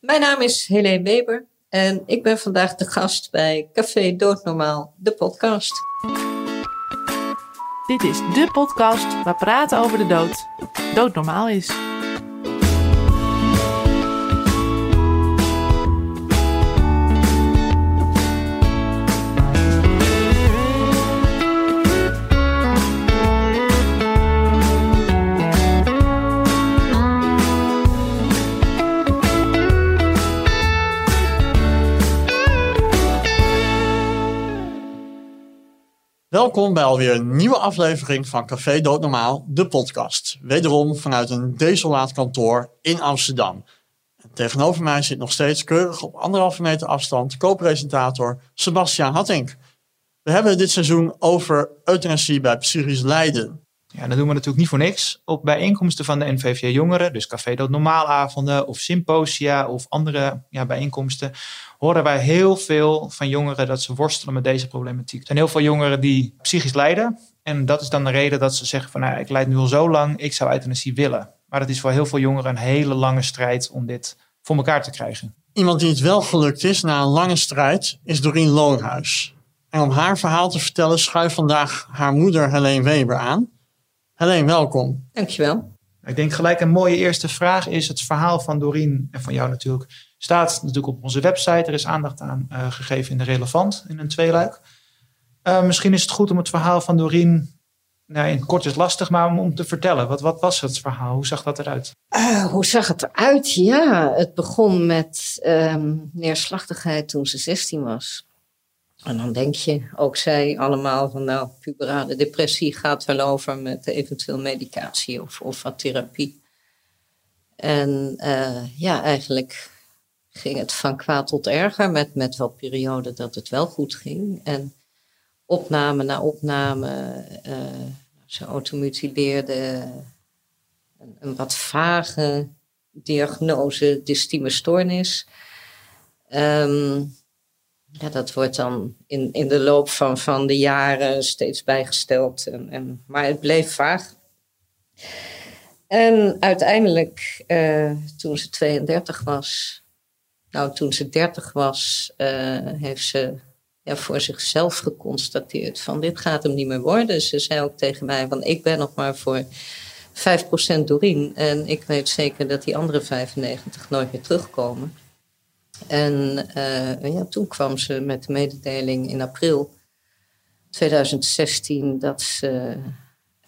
Mijn naam is Helene Weber en ik ben vandaag de gast bij Café Doodnormaal, de podcast. Dit is de podcast waar praten over de dood doodnormaal is. Welkom bij alweer een nieuwe aflevering van Café Doodnormaal, de podcast. Wederom vanuit een desolaat kantoor in Amsterdam. tegenover mij zit nog steeds keurig op anderhalve meter afstand co-presentator Sebastian Hattink. We hebben dit seizoen over euthanasie bij psychisch lijden. Ja, dat doen we natuurlijk niet voor niks. Op bijeenkomsten van de NVVJ Jongeren, dus Café Dood Normaalavonden of symposia of andere ja, bijeenkomsten, horen wij heel veel van jongeren dat ze worstelen met deze problematiek. Er zijn heel veel jongeren die psychisch lijden. En dat is dan de reden dat ze zeggen van nou, ik leid nu al zo lang, ik zou euthanasie willen. Maar het is voor heel veel jongeren een hele lange strijd om dit voor elkaar te krijgen. Iemand die het wel gelukt is na een lange strijd is Doreen Loonhuis. En om haar verhaal te vertellen schuift vandaag haar moeder Helene Weber aan. Helene, welkom. Dankjewel. Ik denk gelijk een mooie eerste vraag is het verhaal van Doreen en van jou natuurlijk. Staat natuurlijk op onze website. Er is aandacht aan uh, gegeven in de relevant in een tweeluik. Uh, misschien is het goed om het verhaal van Doreen nou, in kort is lastig, maar om, te vertellen. Wat, wat, was het verhaal? Hoe zag dat eruit? Uh, hoe zag het eruit? Ja, het begon met um, neerslachtigheid toen ze 16 was. En dan denk je, ook zij allemaal van nou, puberale depressie gaat wel over met eventueel medicatie of, of wat therapie. En ja, eigenlijk ging het van kwaad tot erger met, met wel perioden dat het wel goed ging. En opname na opname, uh, ze automutileerde een, wat vage diagnose dystieme stoornis. Um, ja, dat wordt dan in, in de loop van, van de jaren steeds bijgesteld. En, en, maar het bleef vaag. En uiteindelijk, uh, toen ze 32 was, nou toen ze 30 was, uh, heeft ze ja, voor zichzelf geconstateerd van dit gaat hem niet meer worden. Ze zei ook tegen mij van ik ben nog maar voor 5% Doreen en ik weet zeker dat die andere 95 nooit meer terugkomen. En uh, ja, toen kwam ze met de mededeling in april 2016 dat ze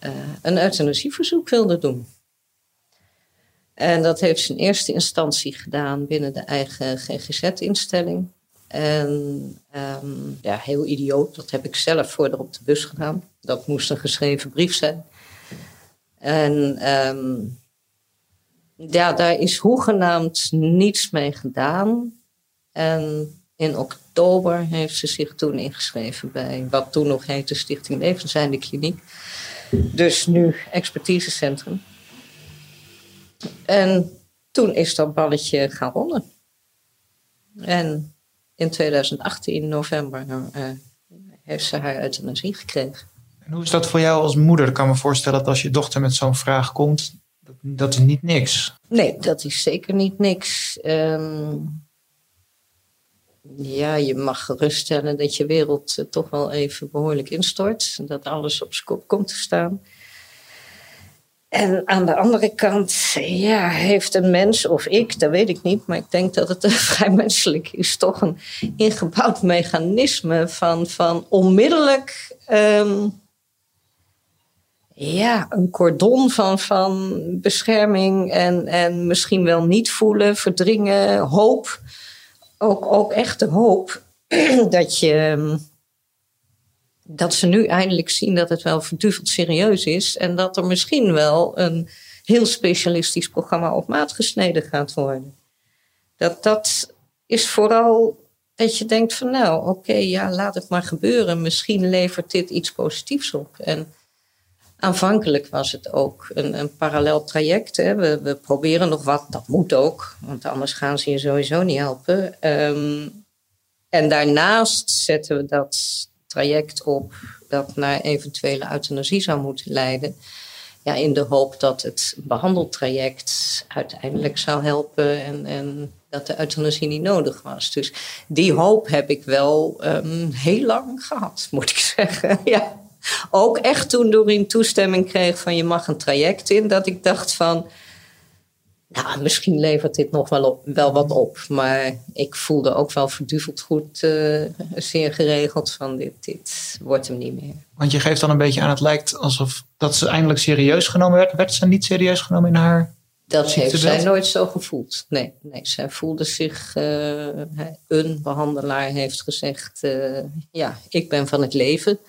uh, een euthanasieverzoek wilde doen. En dat heeft ze in eerste instantie gedaan binnen de eigen GGZ-instelling. En um, ja, heel idioot, dat heb ik zelf voor op de bus gedaan. Dat moest een geschreven brief zijn. En um, ja, daar is hoegenaamd niets mee gedaan. En in oktober heeft ze zich toen ingeschreven bij wat toen nog heette Stichting Levenseinde Kliniek. Dus nu expertisecentrum. En toen is dat balletje gaan rollen. En in 2018, november, uh, heeft ze haar euthanasie gekregen. En hoe is dat voor jou als moeder? Ik kan me voorstellen dat als je dochter met zo'n vraag komt, dat, dat is niet niks. Nee, dat is zeker niet niks. Um, ja, je mag geruststellen dat je wereld uh, toch wel even behoorlijk instort. Dat alles op zijn kop komt te staan. En aan de andere kant, ja, heeft een mens of ik, dat weet ik niet, maar ik denk dat het vrij menselijk is, toch een ingebouwd mechanisme van, van onmiddellijk um, ja, een cordon van, van bescherming en, en misschien wel niet voelen, verdringen, hoop ook, ook echt de hoop dat, je, ehm, dat ze nu eindelijk zien dat het wel verduveld serieus is. En dat er misschien wel een heel specialistisch programma op maat gesneden gaat worden. Dat, dat is vooral dat je denkt van nou oké, ja laat het maar gebeuren. Misschien levert dit iets positiefs op. En Aanvankelijk was het ook een, een parallel traject. Hè. We, we, proberen nog wat, dat moet ook, want anders gaan ze je sowieso niet helpen. Um, en daarnaast zetten we dat traject op dat naar eventuele euthanasie zou moeten leiden. Ja, in de hoop dat het behandeltraject uiteindelijk zou helpen en, en dat de euthanasie niet nodig was. Dus die hoop heb ik wel ehm, heel lang gehad, moet ik zeggen. ja. Ook echt toen Doreen toestemming kreeg van je mag een traject in, dat ik dacht van, nou, misschien levert dit nog wel, op, wel wat op. Maar ik voelde ook wel verduveld goed, uh, zeer geregeld van dit, dit wordt hem niet meer. Want je geeft dan een beetje aan, het lijkt alsof dat ze eindelijk serieus genomen werd. Werd ze niet serieus genomen in haar dat heeft zij nooit zo gevoeld. Nee, nee zij voelde zich. Uh, een behandelaar heeft gezegd: uh, Ja, ik ben van het leven.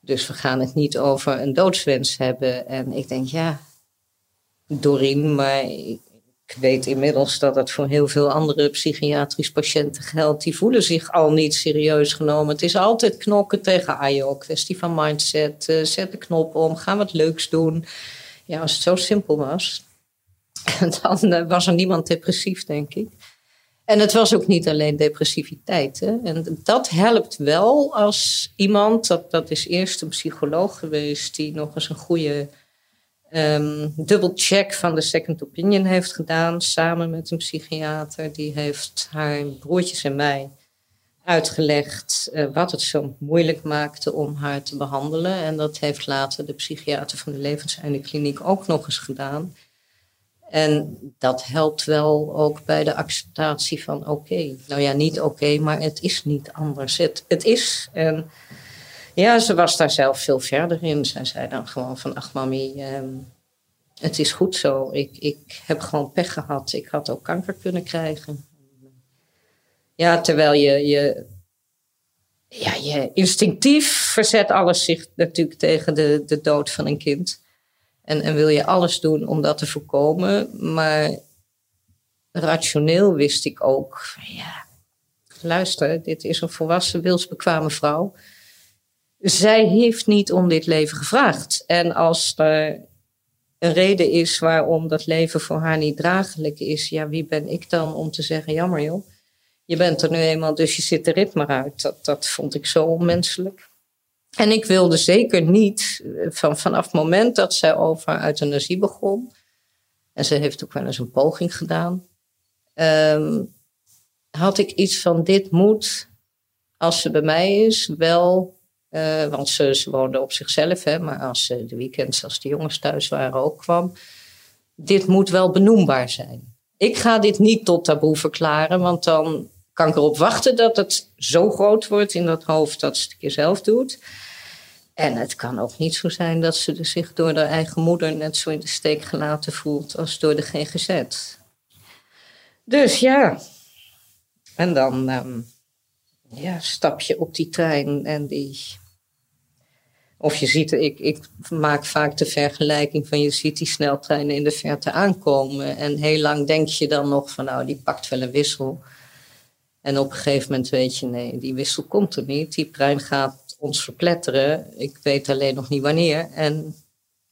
Dus we gaan het niet over een doodswens hebben. En ik denk: Ja, Doreen, maar ik weet inmiddels dat het voor heel veel andere psychiatrische patiënten geldt. Die voelen zich al niet serieus genomen. Het is altijd knokken tegen AJO. Kwestie van mindset. Uh, zet de knop om. Ga wat leuks doen. Ja, als het zo simpel was dan eh, was er niemand depressief, denk ik. En het was ook niet alleen depressiviteit. Hè? En dat helpt wel als iemand, dat, dat is eerst een psycholoog geweest, die nog eens een goede um, dubbelcheck van de second opinion heeft gedaan, samen met een psychiater. Die heeft haar broertjes en mij uitgelegd uh, wat het zo moeilijk maakte om haar te behandelen. En dat heeft later de psychiater van de levenseindekliniek ook nog eens gedaan. En dat helpt wel ook bij de acceptatie van oké. Nou ja, niet oké, maar het is niet anders. Het, het is. En ja, ze was daar zelf veel verder in. Zij zei dan gewoon van ach mami, ehm, het is goed zo. Ik, ik heb gewoon pech gehad. Ik had ook kanker kunnen krijgen. Ja, terwijl je, je, ja, je instinctief verzet alles zich natuurlijk tegen de, de dood van een kind. En, en wil je alles doen om dat te voorkomen. Maar rationeel wist ik ook, ja, luister, dit is een volwassen, wilsbekwame vrouw. Zij heeft niet om dit leven gevraagd. En als er een reden is waarom dat leven voor haar niet draaglijk is, ja, wie ben ik dan om te zeggen, jammer joh, je bent er nu eenmaal, dus je zit er rit maar uit. Dat, dat vond ik zo onmenselijk. En ik wilde zeker niet, eh, van, vanaf het moment dat zij over euthanasie begon, en ze heeft ook wel eens een poging gedaan, um, had ik iets van: dit moet, als ze bij mij is, wel. Uh, want ze, ze woonde op zichzelf, hè, maar als ze de weekends, als de jongens thuis waren, ook kwam. Dit moet wel benoembaar zijn. Ik ga dit niet tot taboe verklaren, want dan kan ik erop wachten dat het zo groot wordt in dat hoofd dat ze het keer zelf doet. En het kan ook niet zo zijn dat ze zich door haar eigen moeder net zo in de steek gelaten voelt als door de GGZ. Dus ja. En dan um, ja, stap je op die trein en die. Of je ziet, ik, ik maak vaak de vergelijking van je ziet die sneltreinen in de verte aankomen. En heel lang denk je dan nog van nou, die pakt wel een wissel. En op een gegeven moment weet je, nee, die wissel komt er niet. Die trein gaat ons verpletteren. Ik weet alleen nog niet wanneer. En,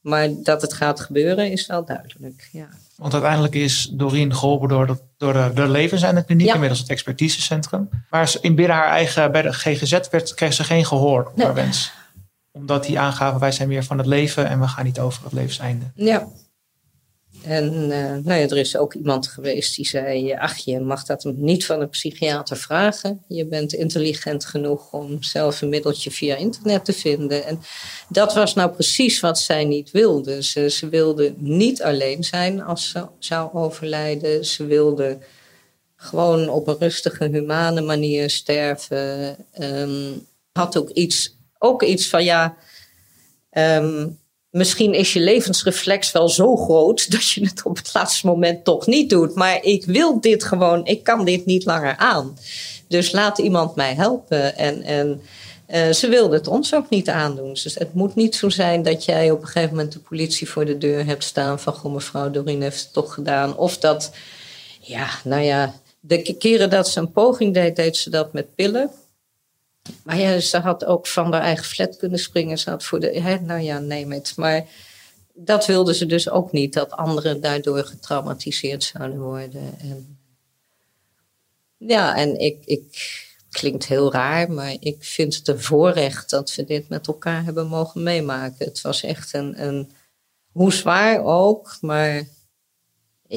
maar dat het gaat gebeuren is wel duidelijk. Ja. Want uiteindelijk is Doreen geholpen door de, door de, de levens kliniek, ja. inmiddels het expertisecentrum. Maar in binnen haar eigen, bij de GGZ werd, kreeg ze geen gehoor op haar wens. Omdat die aangaven, wij zijn meer van het leven en we gaan niet over het levenseinde. Ja, en uh, er is ook iemand geweest die zei: Ach, je mag dat niet van een psychiater vragen. Je bent intelligent genoeg om zelf een middeltje via internet te vinden. En dat was nou precies wat zij niet wilde. Ze, ze wilde niet alleen zijn als ze zou overlijden. Ze wilde gewoon op een rustige, humane manier sterven. Um, had ook iets, ook iets van ja. Um, misschien is je levensreflex wel zo groot dat je het op het laatste moment toch niet doet. Maar ik wil dit gewoon, ik kan dit niet langer aan. Dus laat iemand mij helpen. En, en uh, ze wilde het ons ook niet aandoen. Dus het moet niet zo zijn dat jij op een gegeven moment de politie voor de deur hebt staan van goh, mevrouw Doreen heeft het toch gedaan. Of dat, ja, nou ja, de keren dat ze een poging deed, deed ze dat met pillen. Maar ja, ze had ook van haar eigen flat kunnen springen. Ze had voor de, hè, nou ja, neem het. Maar dat wilde ze dus ook niet, dat anderen daardoor getraumatiseerd zouden worden. En ja, en ik, ik, klinkt heel raar, maar ik vind het een voorrecht dat we dit met elkaar hebben mogen meemaken. Het was echt een, een hoe zwaar ook, maar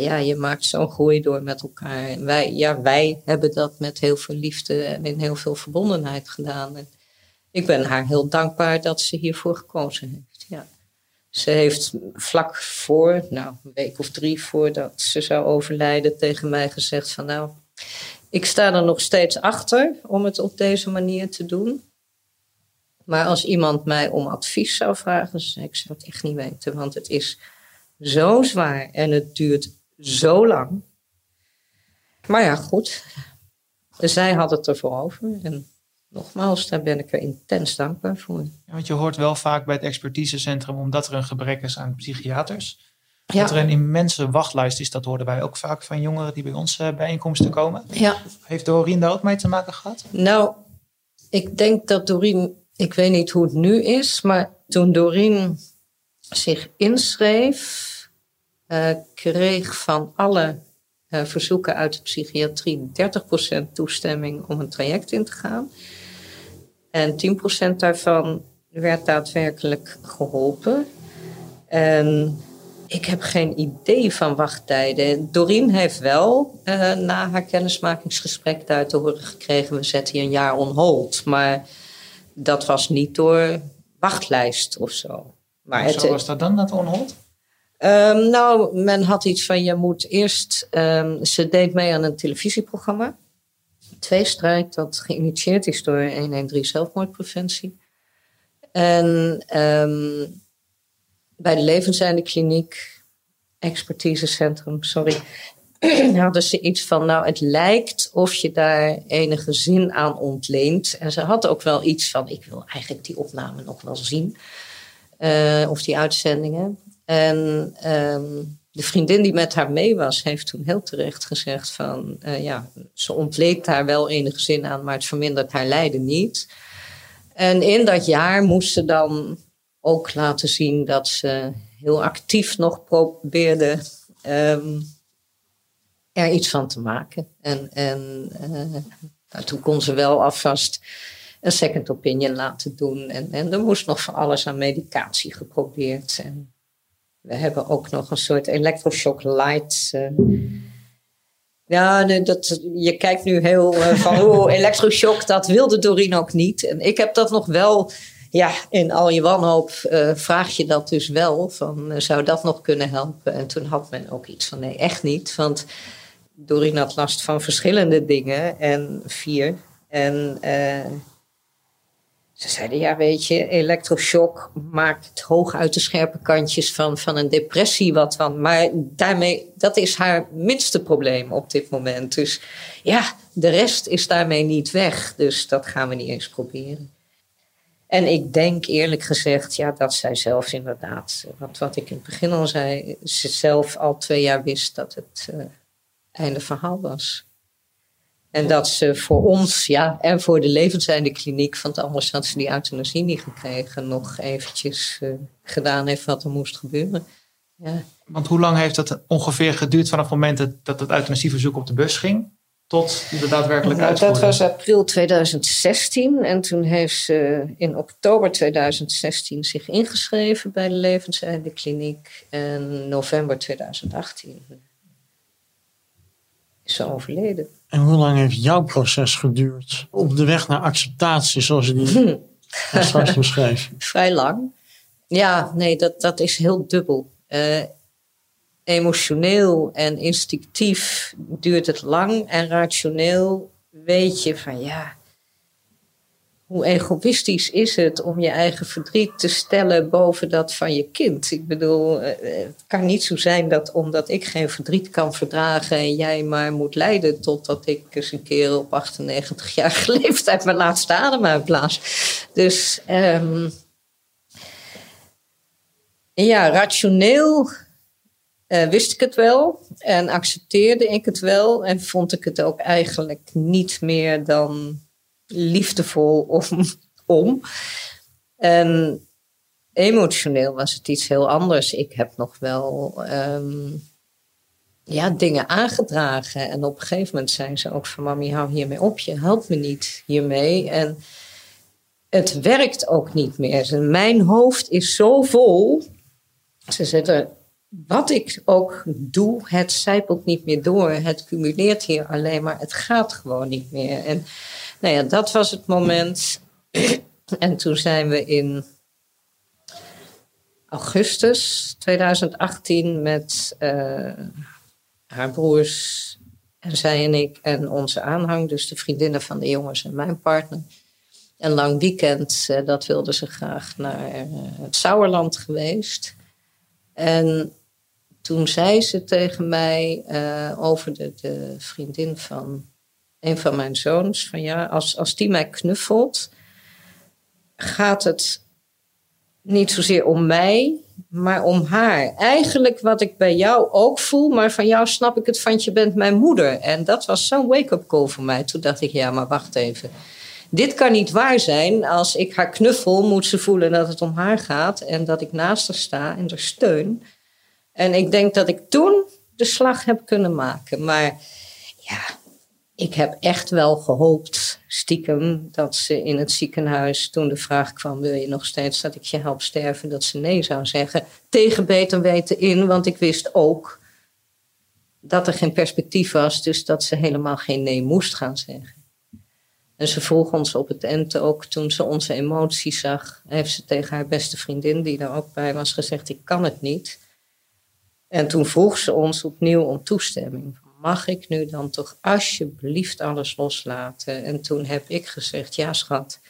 ja, je maakt zo'n groei door met elkaar. Wij, ja, wij hebben dat met heel veel liefde en in heel veel verbondenheid gedaan. En ik ben haar heel dankbaar dat ze hiervoor gekozen heeft. Ja. Ze heeft vlak voor, nou, een week of drie voordat ze zou overlijden, tegen mij gezegd van nou, ik sta er nog steeds achter om het op deze manier te doen. Maar als iemand mij om advies zou vragen, zou ik zou het echt niet weten. Want het is zo zwaar en het duurt zo lang. Maar ja, goed. Zij had het ervoor over. En nogmaals, daar ben ik er intens dankbaar voor. Ja, want je hoort wel vaak bij het expertisecentrum, omdat er een gebrek is aan psychiaters. Dat er een immense wachtlijst is, dat hoorden wij ook vaak van jongeren die bij ons uh, bijeenkomsten komen. Ja. Heeft Doreen daar ook mee te maken gehad? Nou, ik denk dat Doreen, ik weet niet hoe het nu is, maar toen Doreen zich inschreef, uh, kreeg van alle uh, verzoeken uit de psychiatrie 30% toestemming om een traject in te gaan. En 10% daarvan werd daadwerkelijk geholpen. En ik heb geen idee van wachttijden. Doreen heeft wel uh, na haar kennismakingsgesprek daar te horen gekregen: we zetten je een jaar on hold. Maar dat was niet door wachtlijst of zo. Maar Zo was dat dan, dat on hold? Um, nou, men had iets van: je moet eerst. Um, ze deed mee aan een televisieprogramma. Tweestrijd, dat geïnitieerd is door 113 zelfmoordpreventie. En um, bij de levenseinde kliniek, expertisecentrum, sorry, hadden ze iets van, nou, het lijkt of je daar enige zin aan ontleent. En ze had ook wel iets van, ik wil eigenlijk die opname nog wel zien. Uh, of die uitzendingen. En um, de vriendin die met haar mee was, heeft toen heel terecht gezegd van, uh, ja, ze ontleent daar wel enige zin aan, maar het vermindert haar lijden niet. En in dat jaar moest ze dan ook laten zien dat ze heel actief nog probeerde um, er iets van te maken. En, en uh, nou, toen kon ze wel alvast een second opinion laten doen. En, en er moest nog van alles aan medicatie geprobeerd. En we hebben ook nog een soort electroshock light. Uh, ja, dat, je kijkt nu heel uh, van, oh, electroshock, dat wilde Doreen ook niet. En ik heb dat nog wel ja, in al je wanhoop uh, vraag je dat dus wel. Van, zou dat nog kunnen helpen? En toen had men ook iets van, nee, echt niet. Want Doreen had last van verschillende dingen. En vier. En ze zeiden, ja, weet je, elektroshock maakt hoog uit de scherpe kantjes van, van een depressie wat van. Maar daarmee, dat is haar minste probleem op dit moment. Dus ja, de rest is daarmee niet weg. Dus dat gaan we niet eens proberen. En ik denk eerlijk gezegd, ja, dat zij zelf inderdaad, wat, wat ik in het begin al zei, ze zelf al twee jaar wist dat het uh, einde verhaal was. En dat ze voor ons, ja, en voor de levenseinde kliniek, want anders had ze die euthanasie niet gekregen, nog eventjes uh, gedaan heeft wat er moest gebeuren. Ja. Want hoe lang heeft dat ongeveer geduurd vanaf het moment dat het euthanasieverzoek op de bus ging? tot de daadwerkelijk nou, Dat was april 2016 en toen heeft ze in oktober 2016 zich ingeschreven bij de Levenseinde Kliniek en november 2018 is ze overleden. En hoe lang heeft jouw proces geduurd op de weg naar acceptatie zoals je die straks beschreef? Vrij lang. Ja, nee, dat, dat is heel dubbel. Uh, emotioneel en instinctief duurt het lang en rationeel weet je van ja, hoe egoïstisch is het om je eigen verdriet te stellen boven dat van je kind? Ik bedoel, eh, het kan niet zo zijn dat omdat ik geen verdriet kan verdragen en jij maar moet lijden totdat ik eens een keer op 98 jaar leeftijd mijn laatste adem uitblaas. Dus um, ja, rationeel uh, wist ik het wel en accepteerde ik het wel en vond ik het ook eigenlijk niet meer dan liefdevol om. om. En emotioneel was het iets heel anders. Ik heb nog wel um, ja, dingen aangedragen. En op een gegeven moment zei ze ook van... Mami, hou hiermee op. Je helpt me niet hiermee. En het werkt ook niet meer. Mijn hoofd is zo vol. Ze zetten wat ik ook doe, het zijpelt niet meer door. Het cumuleert hier alleen maar. Het gaat gewoon niet meer. En nou ja, dat was het moment. en toen zijn we in augustus 2018 met uh, haar broers en zij en ik en onze aanhang, dus de vriendinnen van de jongens en mijn partner. Een lang weekend, uh, dat wilden ze graag naar uh, het Sauerland geweest. En toen zei ze tegen mij over de, de vriendin van een van mijn zoons: van ja, als, als die mij knuffelt, gaat het niet zozeer om mij, maar om haar. Eigenlijk wat ik bij jou ook voel, maar van jou snap ik het van je bent mijn moeder. En dat was zo'n wake-up call voor mij. Toen dacht ik, ja, maar wacht even. Dit kan niet waar zijn. Als ik haar knuffel, moet ze voelen dat het om haar gaat en dat ik naast haar sta en er steun. En ik denk dat ik toen de slag heb kunnen maken. Maar ja, ik heb echt wel gehoopt, stiekem, dat ze in het ziekenhuis, toen de vraag kwam: wil je nog steeds dat ik je help sterven? Dat ze nee zou zeggen. Tegen beter weten in, want ik wist ook dat er geen perspectief was, dus dat ze helemaal geen nee moest gaan zeggen. En ze vroeg ons op het eind ook, toen ze onze emoties zag, heeft ze tegen haar beste vriendin, die er ook bij was, gezegd: Ik kan het niet. En toen vroeg ze ons opnieuw om toestemming mag ik nu dan toch alsjeblieft alles loslaten? En toen heb ik gezegd, ja schat,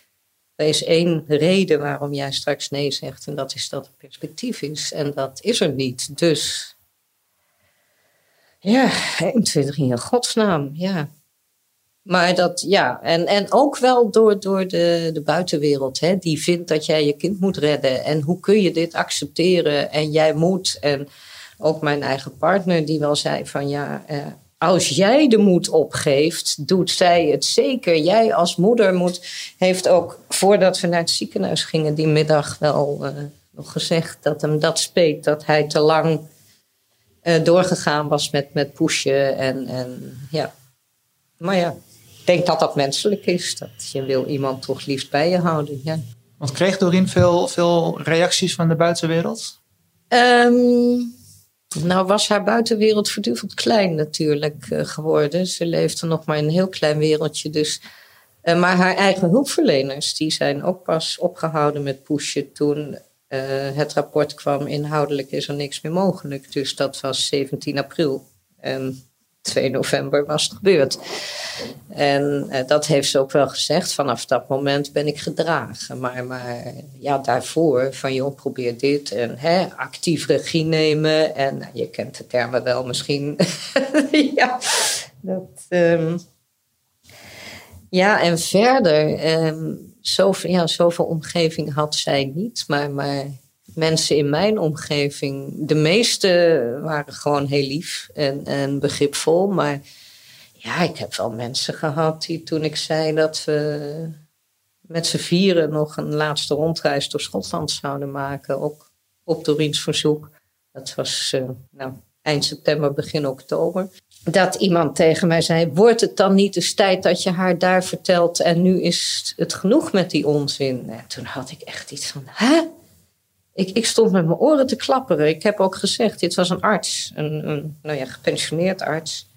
er is één reden waarom jij straks nee zegt. En dat is dat er perspectief is. En dat is er niet. Dus, ja, 21 in godsnaam, ja. Maar dat, ja, en, en ook wel door, door de, de buitenwereld, hè, die vindt dat jij je kind moet redden. En hoe kun je dit accepteren? En jij moet. En ook mijn eigen partner, die wel zei van ja, eh, als jij de moed opgeeft, doet zij het zeker. Jij als moeder moet, heeft ook voordat we naar het ziekenhuis gingen die middag wel uh, nog gezegd dat hem dat speet. Dat hij te lang uh, doorgegaan was met, met pushen. En, en ja. Maar ja, ik denk dat dat menselijk is. Dat je wil iemand toch liefst bij je houden. Ja. Want kreeg Doreen veel, veel reacties van de buitenwereld? Um, nou was haar buitenwereld verduveld klein natuurlijk uh, geworden. Ze leefde nog maar in een heel klein wereldje. Dus, uh, maar haar eigen hulpverleners die zijn ook pas opgehouden met pushen toen uh, het rapport kwam. Inhoudelijk is er niks meer mogelijk. Dus dat was 17 april. 2 november was het gebeurd. En uh, dat heeft ze ook wel gezegd. Vanaf dat moment ben ik gedragen. Maar, maar ja, daarvoor van joh, probeer dit. En hè, actief regie nemen. En nou, je kent de termen wel misschien. ja, dat, um, ja, en verder. Um, zoveel, ja, zoveel omgeving had zij niet. Maar, maar mensen in mijn omgeving, de meeste waren gewoon heel lief en, en begripvol. Maar ja, ik heb wel mensen gehad die toen ik zei dat we met z'n vieren nog een laatste rondreis door Schotland zouden maken. Ook op Doriens verzoek. Dat was uh, nou, eind september, begin oktober. Dat iemand tegen mij zei: Wordt het dan niet eens tijd dat je haar daar vertelt en nu is het genoeg met die onzin? En toen had ik echt iets van: Hè? Ik, ik, stond met mijn oren te klapperen. Ik heb ook gezegd, dit was een arts, een, een nou ja, gepensioneerd arts.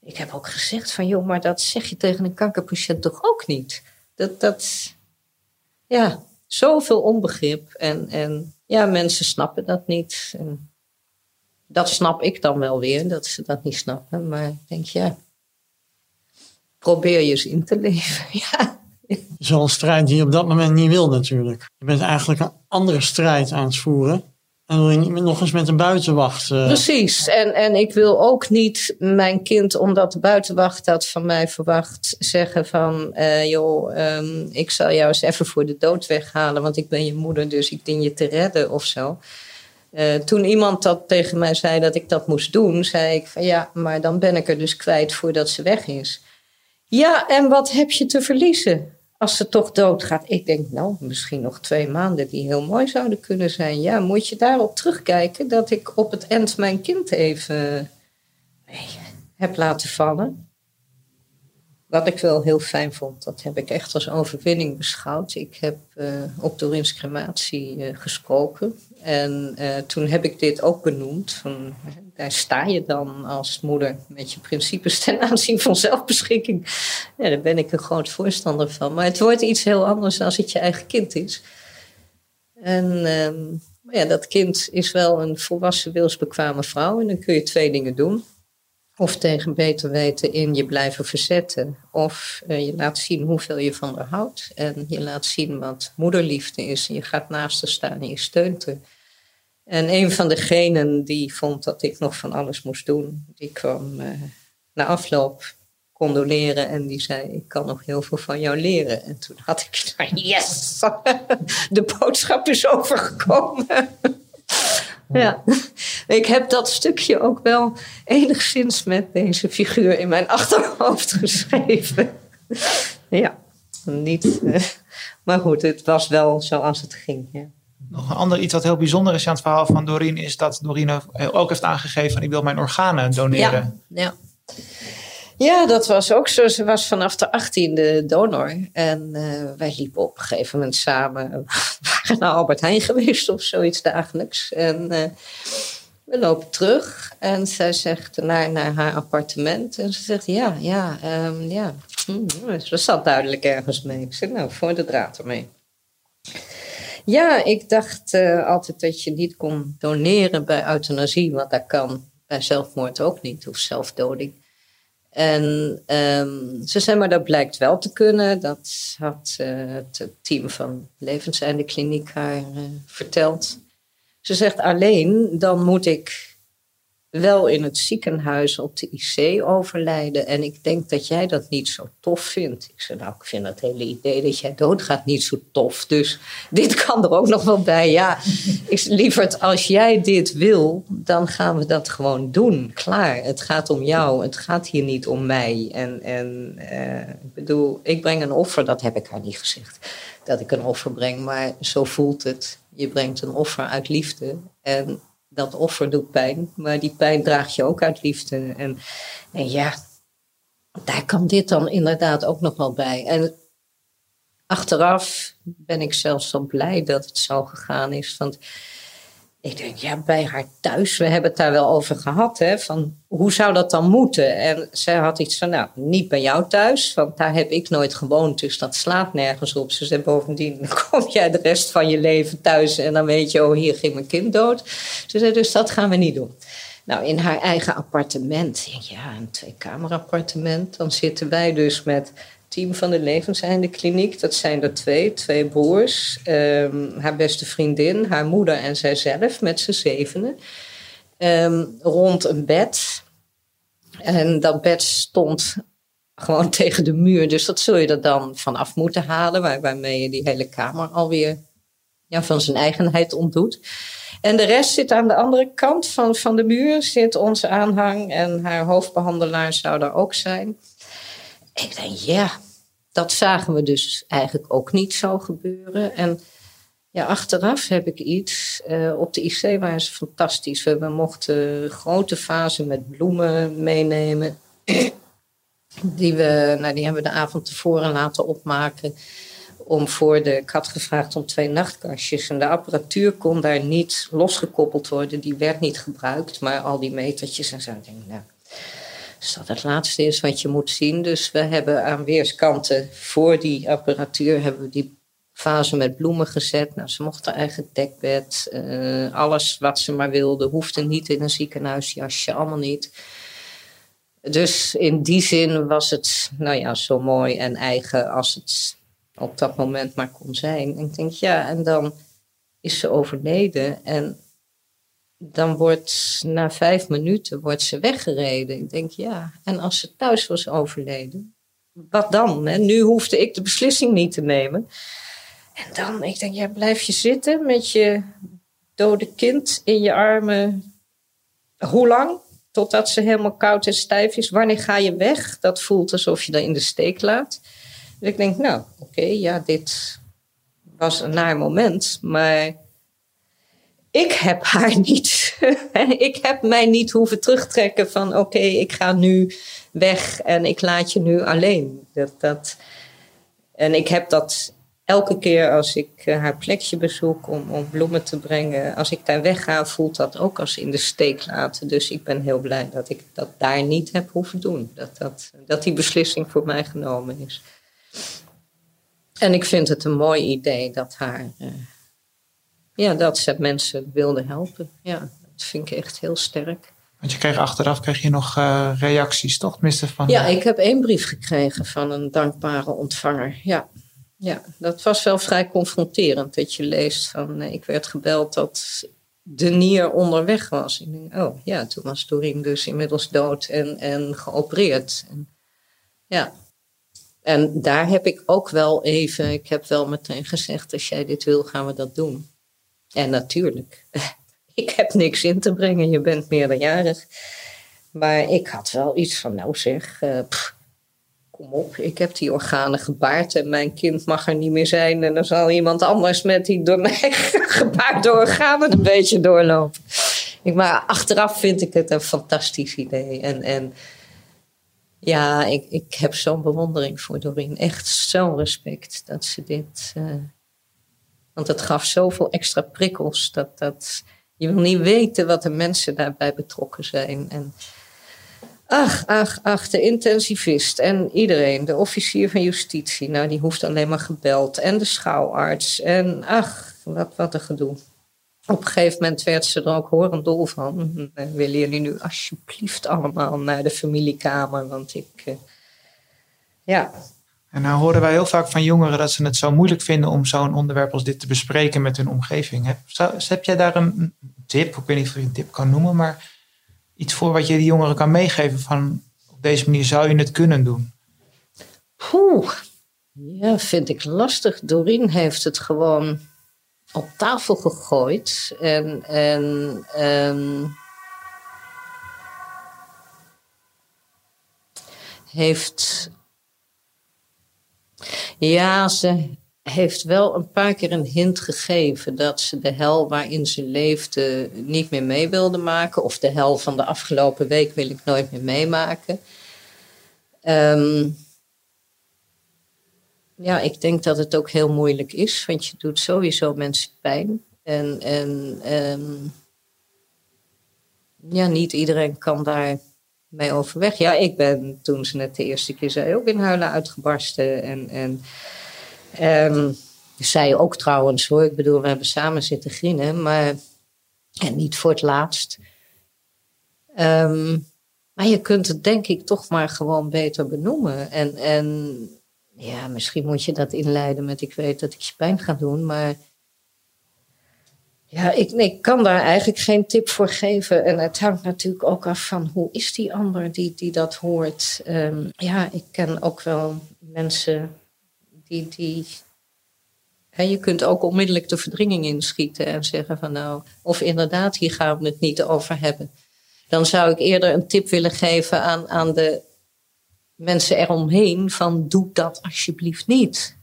Ik heb ook gezegd van, joh, maar dat zeg je tegen een kankerpatiënt toch ook niet? Dat, dat, ja, zoveel onbegrip. En, en ja, mensen snappen dat niet. En dat snap ik dan wel weer, dat ze dat niet snappen. Maar ik denk, ja, probeer je eens in te leven. Ja zo'n strijd die je op dat moment niet wil natuurlijk. Je bent eigenlijk een andere strijd aan het voeren. En wil je niet nog eens met een buitenwacht. Uh... Precies. En, en ik wil ook niet mijn kind, omdat de buitenwacht dat van mij verwacht, zeggen van uh, joh, um, ik zal jou eens even voor de dood weghalen, want ik ben je moeder, dus ik dien je te redden of zo. Uh, toen iemand dat tegen mij zei dat ik dat moest doen, zei ik van ja, maar dan ben ik er dus kwijt voordat ze weg is. Ja, en wat heb je te verliezen? Als ze toch doodgaat. Ik denk, nou, misschien nog twee maanden die heel mooi zouden kunnen zijn. Ja, moet je daarop terugkijken dat ik op het eind mijn kind even nee, heb laten vallen. wat ik wel heel fijn vond, dat heb ik echt als overwinning beschouwd. Ik heb uh, op Dorins uh, gesproken. En toen heb ik dit ook benoemd. Van, daar sta je dan als moeder met je principes ten aanzien van zelfbeschikking. Ja, daar ben ik een groot voorstander van. Maar het wordt iets heel anders als het je eigen kind is. En ehm, ja, dat kind is wel een volwassen wilsbekwame vrouw. En dan kun je twee dingen doen. Of tegen beter weten in je blijven verzetten. Of uh, je laat zien hoeveel je van haar houdt. En je laat zien wat moederliefde is. En je gaat naast haar staan en je steunt haar. En een van degenen die vond dat ik nog van alles moest doen, die kwam uh, na afloop condoleren en die zei: Ik kan nog heel veel van jou leren. En toen had ik, yes, de boodschap is overgekomen. Ja, ik heb dat stukje ook wel enigszins met deze figuur in mijn achterhoofd geschreven. Ja, niet. Uh, maar goed, het was wel zoals het ging. Ja. Nog een ander iets wat heel bijzonder is aan het verhaal van Doreen is dat Doreen ook heeft aangegeven: ik wil mijn organen doneren. Ja, ja. Ja, dat was ook zo. Ze was vanaf de achttiende donor. En uh, wij liepen op een gegeven moment samen. Naar Albert Heijn geweest of zoiets dagelijks. En uh, we lopen terug. En zij zegt naar, naar haar appartement. En ze zegt, ja, ja, um, ja. Hm, ze zat duidelijk ergens mee. Ik zeg, nou, voor de draad ermee. Ja, ik dacht uh, altijd dat je niet kon doneren bij euthanasie. Want dat kan bij zelfmoord ook niet. Of zelfdoding. En um, ze zei, maar dat blijkt wel te kunnen. Dat had uh, het team van Levenseinde Kliniek haar uh, verteld. Ze zegt alleen, dan moet ik wel in het ziekenhuis op de IC overlijden. En ik denk dat jij dat niet zo tof vindt. Ik zei, nou, ik vind dat hele idee dat jij doodgaat niet zo tof. Dus dit kan er ook nog wel bij. Ja, lieverd, als jij dit wil, dan gaan we dat gewoon doen. Klaar, het gaat om jou. Het gaat hier niet om mij. En, en uh, ik bedoel, ik breng een offer. Dat heb ik haar niet gezegd. Dat ik een offer breng, maar zo voelt het. Je brengt een offer uit liefde. En dat offer doet pijn, maar die pijn draag je ook uit liefde. En, en ja, daar kan dit dan inderdaad ook nog wel bij. En achteraf ben ik zelfs zo blij dat het zo gegaan is. Want ik denk, ja, bij haar thuis, we hebben het daar wel over gehad, hè, van hoe zou dat dan moeten? En zij had iets van, nou, niet bij jou thuis, want daar heb ik nooit gewoond, dus dat slaat nergens op. Ze zei, bovendien kom jij de rest van je leven thuis en dan weet je, oh, hier ging mijn kind dood. Ze zei, dus dat gaan we niet doen. Nou, in haar eigen appartement, ja, een twee-kamer-appartement, dan zitten wij dus met team van de Levenseinde Kliniek. Dat zijn er twee, twee broers. Um, haar beste vriendin, haar moeder en zijzelf met z'n zevenen. Um, rond een bed. En dat bed stond gewoon tegen de muur. Dus dat zul je er dan vanaf moeten halen. Waar, waarmee je die hele kamer alweer ja, van zijn eigenheid ontdoet. En de rest zit aan de andere kant van, van de muur. Zit onze aanhang en haar hoofdbehandelaar zou daar ook zijn. Ik denk, ja, dat zagen we dus eigenlijk ook niet zo gebeuren. En ja, achteraf heb ik iets. Uh, op de IC waren ze fantastisch. We mochten grote vazen met bloemen meenemen. Die, we, nou, die hebben we de avond tevoren laten opmaken. Om voor de, ik had gevraagd om twee nachtkastjes. En de apparatuur kon daar niet losgekoppeld worden. Die werd niet gebruikt. Maar al die metertjes en zo. Ik denk, nou, dus dat het laatste is wat je moet zien. Dus we hebben aan weerskanten voor die apparatuur hebben we die fase met bloemen gezet. Nou, ze mocht haar eigen dekbed, uh, alles wat ze maar wilde, hoefde niet in een ziekenhuisjasje, allemaal niet. Dus in die zin was het, nou ja, zo mooi en eigen als het op dat moment maar kon zijn. En ik denk, ja, en dan is ze overleden. En dan wordt na vijf minuten wordt ze weggereden. Ik denk, ja, en als ze thuis was overleden, wat dan? Hè? Nu hoefde ik de beslissing niet te nemen. En dan, ik denk, ja, blijf je zitten met je dode kind in je armen. Hoe lang? Totdat ze helemaal koud en stijf is. Wanneer ga je weg? Dat voelt alsof je dat in de steek laat. Dus ik denk, nou, oké, ja, dit was een naar moment. Maar ik heb haar niet ik heb mij niet hoeven terugtrekken van oké, ik ga nu weg en ik laat je nu alleen. Dat, dat, en ik heb dat elke keer als ik eh, haar plekje bezoek om, om bloemen te brengen, als ik daar wegga, voelt dat ook als in de steek laten. Dus ik ben heel blij dat ik dat daar niet heb hoeven doen. Dat, dat, dat die beslissing voor mij genomen is. En ik vind het een mooi idee dat haar. Ja, dat ze mensen wilde helpen. Ja, dat vind ik echt heel sterk. Want je kreeg achteraf kreeg je nog uh, reacties, toch? Tenminste van, ja, ik heb één brief gekregen van een dankbare ontvanger. Ja. ja, dat was wel vrij confronterend. Dat je leest van, uh, ik werd gebeld dat de nier onderweg was. Ik denk, oh ja, toen was Doreen dus inmiddels dood en, en geopereerd. En, ja, en daar heb ik ook wel even, ik heb wel meteen gezegd, als jij dit wil, gaan we dat doen. En natuurlijk, ik heb niks in te brengen, je bent meerderjarig. Maar ik had wel iets van, nou zeg, uh, kom op, ik heb die organen gebaard en mijn kind mag er niet meer zijn. En dan zal iemand anders met die door mij gebaarde organen een beetje doorlopen. Ik, maar achteraf vind ik het een fantastisch idee. En, en ja, ik, ik heb zo'n bewondering voor Doreen. Echt zo'n respect dat ze dit. Uh, want het gaf zoveel extra prikkels. Dat, dat, je wil niet weten wat de mensen daarbij betrokken zijn. En ach, ach, ach, de intensivist en iedereen. De officier van justitie, nou die hoeft alleen maar gebeld. En de schouwarts. En ach, wat, wat een gedoe. Op een gegeven moment werd ze er ook horendol van. Willen jullie nu alsjeblieft allemaal naar de familiekamer? Want ik, uh, ja. En nou horen wij heel vaak van jongeren dat ze het zo moeilijk vinden om zo'n onderwerp als dit te bespreken met hun omgeving. Heb, heb jij daar een tip, ik weet niet of je een tip kan noemen, maar iets voor wat je die jongeren kan meegeven van op deze manier zou je het kunnen doen? Poeh, ja, vind ik lastig. Doreen heeft het gewoon op tafel gegooid. En, en um, heeft. Ja, ze heeft wel een paar keer een hint gegeven dat ze de hel waarin ze leefde niet meer mee wilde maken. Of de hel van de afgelopen week wil ik nooit meer meemaken. Um, ja, ik denk dat het ook heel moeilijk is, want je doet sowieso mensen pijn. En, en um, ja, niet iedereen kan daar mee overweg. Ja, ik ben toen ze net de eerste keer zei ook in huilen uitgebarsten. En, en um, zij ook trouwens hoor. Ik bedoel, we hebben samen zitten grienen, maar en niet voor het laatst. Um, maar je kunt het denk ik toch maar gewoon beter benoemen. En, en ja, misschien moet je dat inleiden met ik weet dat ik je pijn ga doen, maar ja, ik, ik kan daar eigenlijk geen tip voor geven. En het hangt natuurlijk ook af van hoe is die ander die, die dat hoort. Um, ja, ik ken ook wel mensen die. die hè, je kunt ook onmiddellijk de verdringing inschieten en zeggen van nou, of inderdaad, hier gaan we het niet over hebben. Dan zou ik eerder een tip willen geven aan, aan de mensen eromheen van doe dat alsjeblieft niet.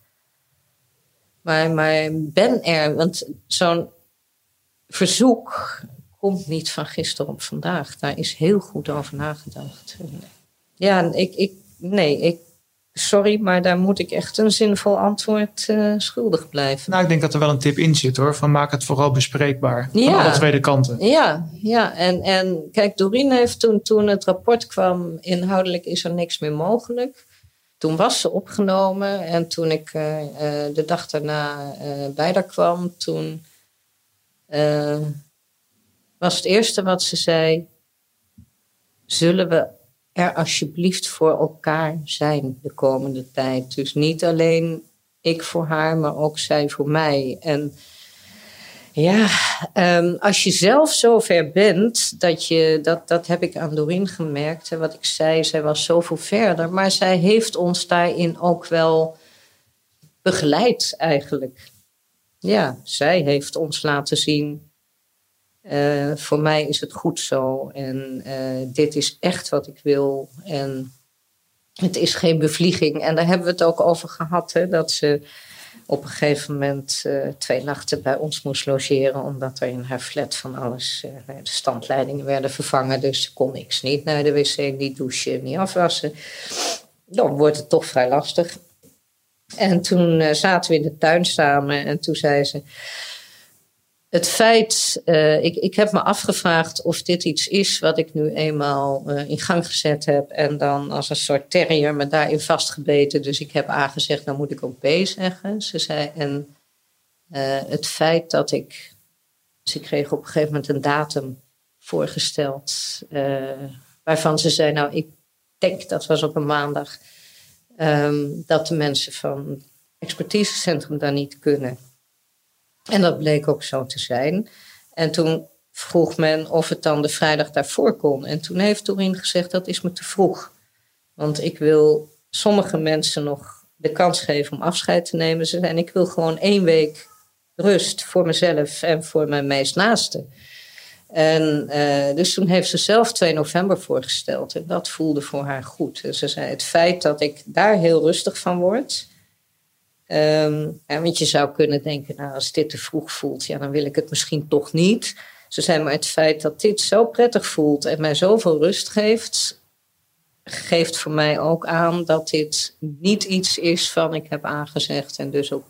Maar, maar ben er, want zo'n verzoek komt niet van gisteren op vandaag. Daar is heel goed over nagedacht. Ja, ik, ik, nee, ik sorry, maar daar moet ik echt een zinvol antwoord uh, schuldig blijven. Nou, ik denk dat er wel een tip in zit hoor. Van maak het vooral bespreekbaar. Van alle tweede kanten. Ja, ja. En, en kijk, Doreen heeft toen, toen het rapport kwam, inhoudelijk is er niks meer mogelijk. Toen was ze opgenomen en toen ik uh, uh, de dag daarna bij haar kwam, toen was het eerste wat ze zei: Zullen we er alsjeblieft voor elkaar zijn de komende tijd. Dus niet alleen ik voor haar, maar ook zij voor mij. En ja, um, als je zelf zover bent, dat je, dat, dat heb ik aan Doreen gemerkt. Hè, wat ik zei, zij was zoveel verder. Maar zij heeft ons daarin ook wel begeleid eigenlijk. Ja, zij heeft ons laten zien uh, voor mij is het goed zo en uh, dit is echt wat ik wil. En het is geen bevlieging. En daar hebben we het ook over gehad, hè, dat ze op een gegeven moment uh, twee nachten bij ons moest logeren, omdat er in haar flat van alles, de standleidingen werden vervangen, dus ze kon niks niet naar de wc, niet douchen, niet afwassen. Dan wordt het toch vrij lastig. En toen uh, zaten we in de tuin samen en toen zei ze, het feit, uh, ik, ik heb me afgevraagd of dit iets is wat ik nu eenmaal uh, in gang gezet heb. En dan als een soort terrier me daarin vastgebeten. Dus ik heb A gezegd, dan moet ik ook B zeggen. Ze zei, en het feit dat ik, ik kreeg op een gegeven moment een datum voorgesteld. waarvan ze zei, nou ik denk dat was op een maandag. Um, dat de mensen van het expertisecentrum daar niet kunnen. En dat bleek ook zo te zijn. En toen vroeg men of het dan de vrijdag daarvoor kon. En toen heeft Torin gezegd dat is me te vroeg. Want ik wil sommige mensen nog de kans geven om afscheid te nemen. En ik wil gewoon één week rust voor mezelf en voor mijn meest naaste. En uh, dus toen heeft ze zelf 2 november voorgesteld. En dat voelde voor haar goed. Ze zei: Het feit dat ik daar heel rustig van word. Ja, want je zou kunnen denken, nou, als dit te vroeg voelt, ja, dan wil ik het misschien toch niet. Ze zei maar het feit dat dit zo prettig voelt en mij zoveel rust geeft, geeft voor mij ook aan dat dit niet iets is van ik heb aangezegd en dus ook.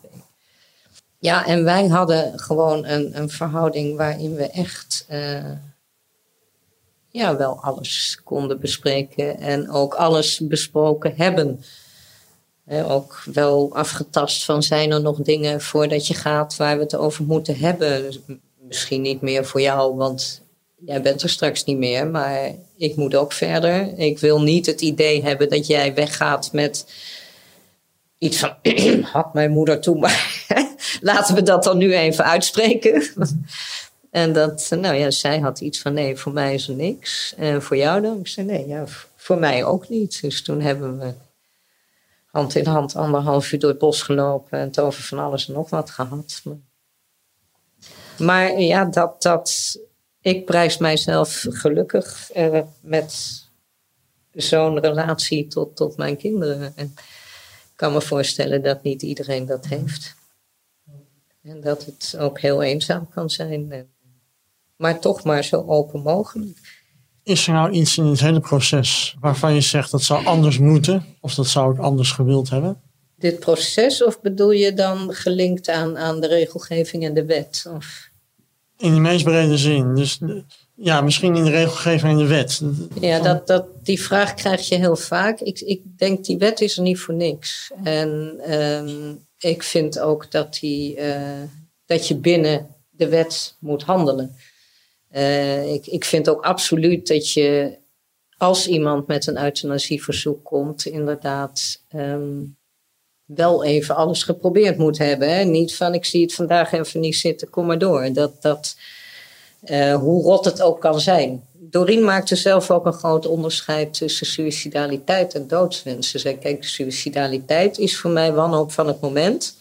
Ja, en wij hadden gewoon een, een verhouding waarin we echt uh, ja, wel alles konden bespreken en ook alles besproken hebben ook wel afgetast van zijn er nog dingen voordat je gaat waar we het over moeten hebben. Misschien niet meer voor jou, want jij bent er straks niet meer. Maar ik moet ook verder. Ik wil niet het idee hebben dat jij weggaat met iets van had mijn moeder toen maar. Laten we dat dan nu even uitspreken. en dat, nou ja, zij had iets van nee, voor mij is er niks. En voor jou dan? Ik zei nee, ja, voor mij ook niet. Dus toen hebben we hand in hand anderhalf uur door het bos gelopen en het over van alles en nog wat gehad. Maar ja, dat, dat, ik prijs mijzelf gelukkig eh, met zo'n relatie tot, tot mijn kinderen. En ik kan me voorstellen dat niet iedereen dat heeft. En dat het ook heel eenzaam kan zijn. Maar toch maar zo open mogelijk. Is er nou iets in het hele proces waarvan je zegt dat zou anders moeten of dat zou ik anders gewild hebben? Dit proces of bedoel je dan gelinkt aan, aan de regelgeving en de wet? Of? In de meest brede zin. Dus ja, misschien in de regelgeving en de wet. Ja, dat, dat, die vraag krijg je heel vaak. Ik, ik denk die wet is er niet voor niks. En um, ik vind ook dat, die, uh, dat je binnen de wet moet handelen. Uh, ik, ik vind ook absoluut dat je, als iemand met een euthanasieverzoek komt, inderdaad um, wel even alles geprobeerd moet hebben. Hè? Niet van ik zie het vandaag even niet zitten, kom maar door. Dat, dat, uh, hoe rot het ook kan zijn. Doreen maakte zelf ook een groot onderscheid tussen suicidaliteit en doodswens. Ze zei, kijk, suicidaliteit is voor mij wanhoop van het moment.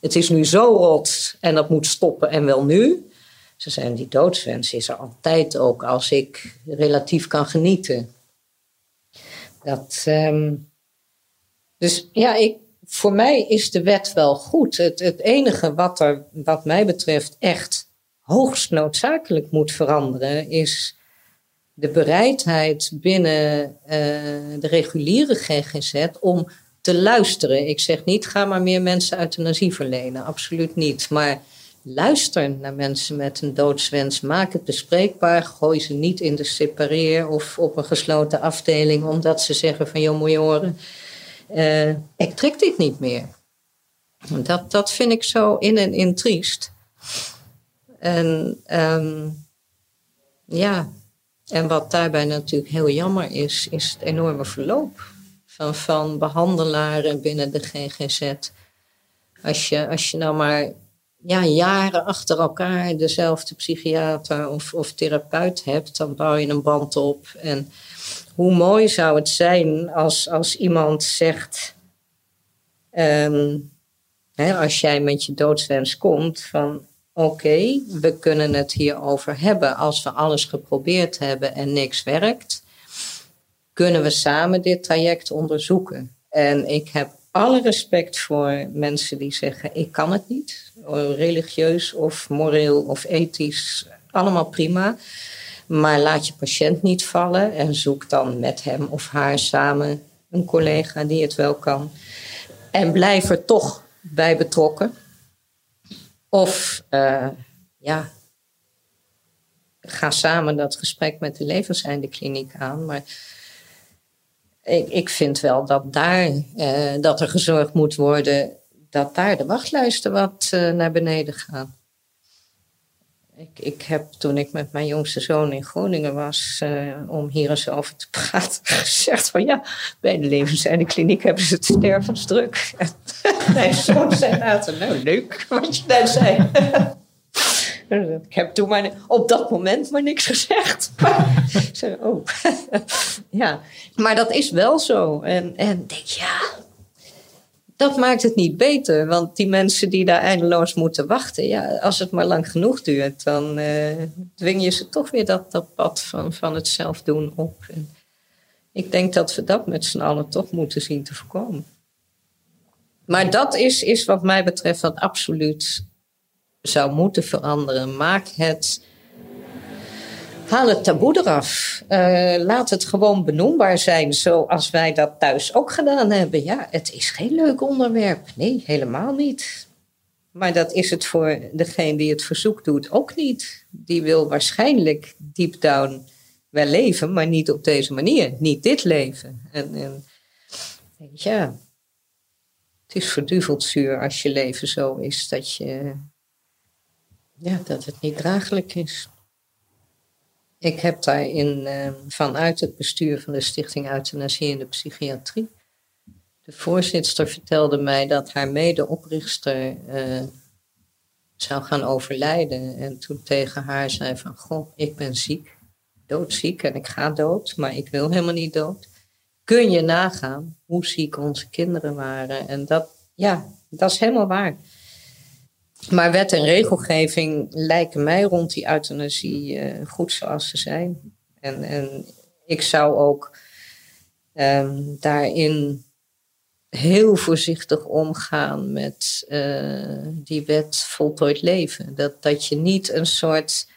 Het is nu zo rot en dat moet stoppen en wel nu. Ze zijn die doodswens is er altijd ook als ik relatief kan genieten. Dat, um, dus ja, ik, voor mij is de wet wel goed. Het, het enige wat er, wat mij betreft, echt hoogst noodzakelijk moet veranderen, is de bereidheid binnen uh, de reguliere GGZ om te luisteren. Ik zeg niet, ga maar meer mensen euthanasie verlenen. Absoluut niet. Maar luister naar mensen met een doodswens. Maak het bespreekbaar. Gooi ze niet in de separeer of op een gesloten afdeling omdat ze zeggen van joh, moet horen, uh, ik trek dit niet meer. Dat, dat vind ik zo in en in triest. En um, ja, en wat daarbij natuurlijk heel jammer is, is het enorme verloop van, van behandelaren binnen de GGZ. Als je, als je nou maar ja, jaren achter elkaar dezelfde psychiater of, of therapeut hebt, dan bouw je een band op. En hoe mooi zou het zijn als, als iemand zegt, hè, als jij met je doodswens komt, van oké, we kunnen het hierover hebben. Als we alles geprobeerd hebben en niks werkt, kunnen we samen dit traject onderzoeken. En ik heb alle respect voor mensen die zeggen: ik kan het niet, religieus of moreel of ethisch, allemaal prima. Maar laat je patiënt niet vallen en zoek dan met hem of haar samen een collega die het wel kan. En blijf er toch bij betrokken. Of uh, ja, ga samen dat gesprek met de levenseinde aan. Maar ik, ik vind wel dat daar uh, dat er gezorgd moet worden dat daar de wachtlijsten wat uh, naar beneden gaan. Ik, ik heb toen ik met mijn jongste zoon in Groningen was, uh, om hier eens over te praten, gezegd van ja, bij de levenseinde kliniek hebben ze het stervensdruk. mijn zoon zei later, nou leuk wat je net zei. Ik heb toen maar op dat moment maar niks gezegd. zei, oh, ja. Maar dat is wel zo. En, en denk, ja, dat maakt het niet beter. Want die mensen die daar eindeloos moeten wachten, ja, als het maar lang genoeg duurt, dan uh, dwing je ze toch weer dat, dat pad van, van het zelf doen op. En ik denk dat we dat met z'n allen toch moeten zien te voorkomen. Maar dat is, is wat mij betreft wat absoluut zou moeten veranderen. Maak het. Haal het taboe eraf. Uh, laat het gewoon benoembaar zijn, zoals wij dat thuis ook gedaan hebben. Ja, het is geen leuk onderwerp. Nee, helemaal niet. Maar dat is het voor degene die het verzoek doet ook niet. Die wil waarschijnlijk deep down wel leven, maar niet op deze manier. Niet dit leven. En, en ja, het is verduveld zuur als je leven zo is dat je ja, dat het niet draaglijk is. Ik heb daarin uh, vanuit het bestuur van de Stichting Euthanasie in de Psychiatrie. De voorzitter vertelde mij dat haar medeoprichter uh, zou gaan overlijden. En toen tegen haar zei van, goh, ik ben ziek, doodziek en ik ga dood, maar ik wil helemaal niet dood. Kun je nagaan hoe ziek onze kinderen waren? En dat, ja, dat is helemaal waar. Maar wet en regelgeving lijken mij rond die euthanasie uh, goed zoals ze zijn. En, en ik zou ook um, daarin heel voorzichtig omgaan met uh, die wet voltooid leven. Dat, dat je niet een soort,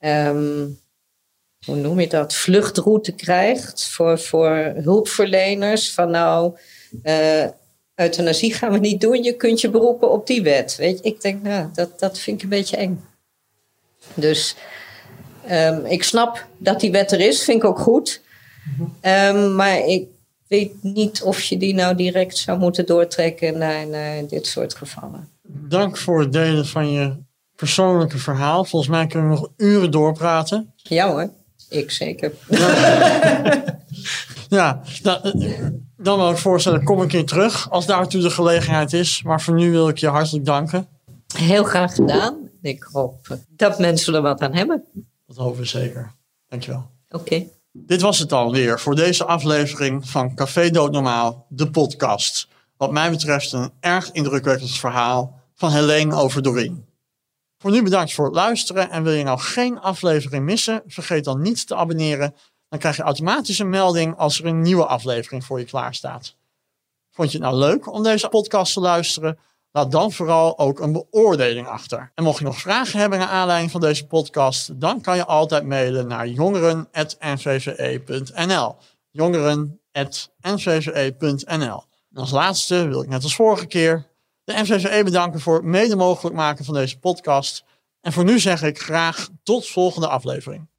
um, hoe noem je dat, vluchtroute krijgt voor, voor hulpverleners. Van nou, uh, euthanasie gaan we niet doen, je kunt je beroepen op die wet. Weet je, ik denk, nou, dat, dat vind ik een beetje eng. Dus um, ik snap dat die wet er is, vind ik ook goed. Um, maar ik weet niet of je die nou direct zou moeten doortrekken naar, naar dit soort gevallen. Dank voor het delen van je persoonlijke verhaal. Volgens mij kunnen we nog uren doorpraten. Ja hoor, ik zeker. ja, nou, dan wil ik voorstellen, kom een keer terug als daartoe de gelegenheid is. Maar voor nu wil ik je hartelijk danken. Heel graag gedaan. Ik hoop dat mensen er wat aan hebben. Dat hopen we zeker. Dankjewel. Oké. Dit was het alweer voor deze aflevering van Café Doodnormaal, de podcast. Wat mij betreft een erg indrukwekkend verhaal van Helene over Doreen. Voor nu bedankt voor het luisteren en wil je nou geen aflevering missen, vergeet dan niet te abonneren dan krijg je automatisch een melding als er een nieuwe aflevering voor je klaar staat. Vond je het nou leuk om deze podcast te luisteren? Laat dan vooral ook een beoordeling achter. En mocht je nog vragen hebben naar aanleiding van deze podcast, dan kan je altijd mailen naar jongeren.nvve.nl. Jongeren.nvve.nl. En als laatste wil ik net als vorige keer de NVVE bedanken voor het mede mogelijk maken van deze podcast. En voor nu zeg ik graag tot volgende aflevering.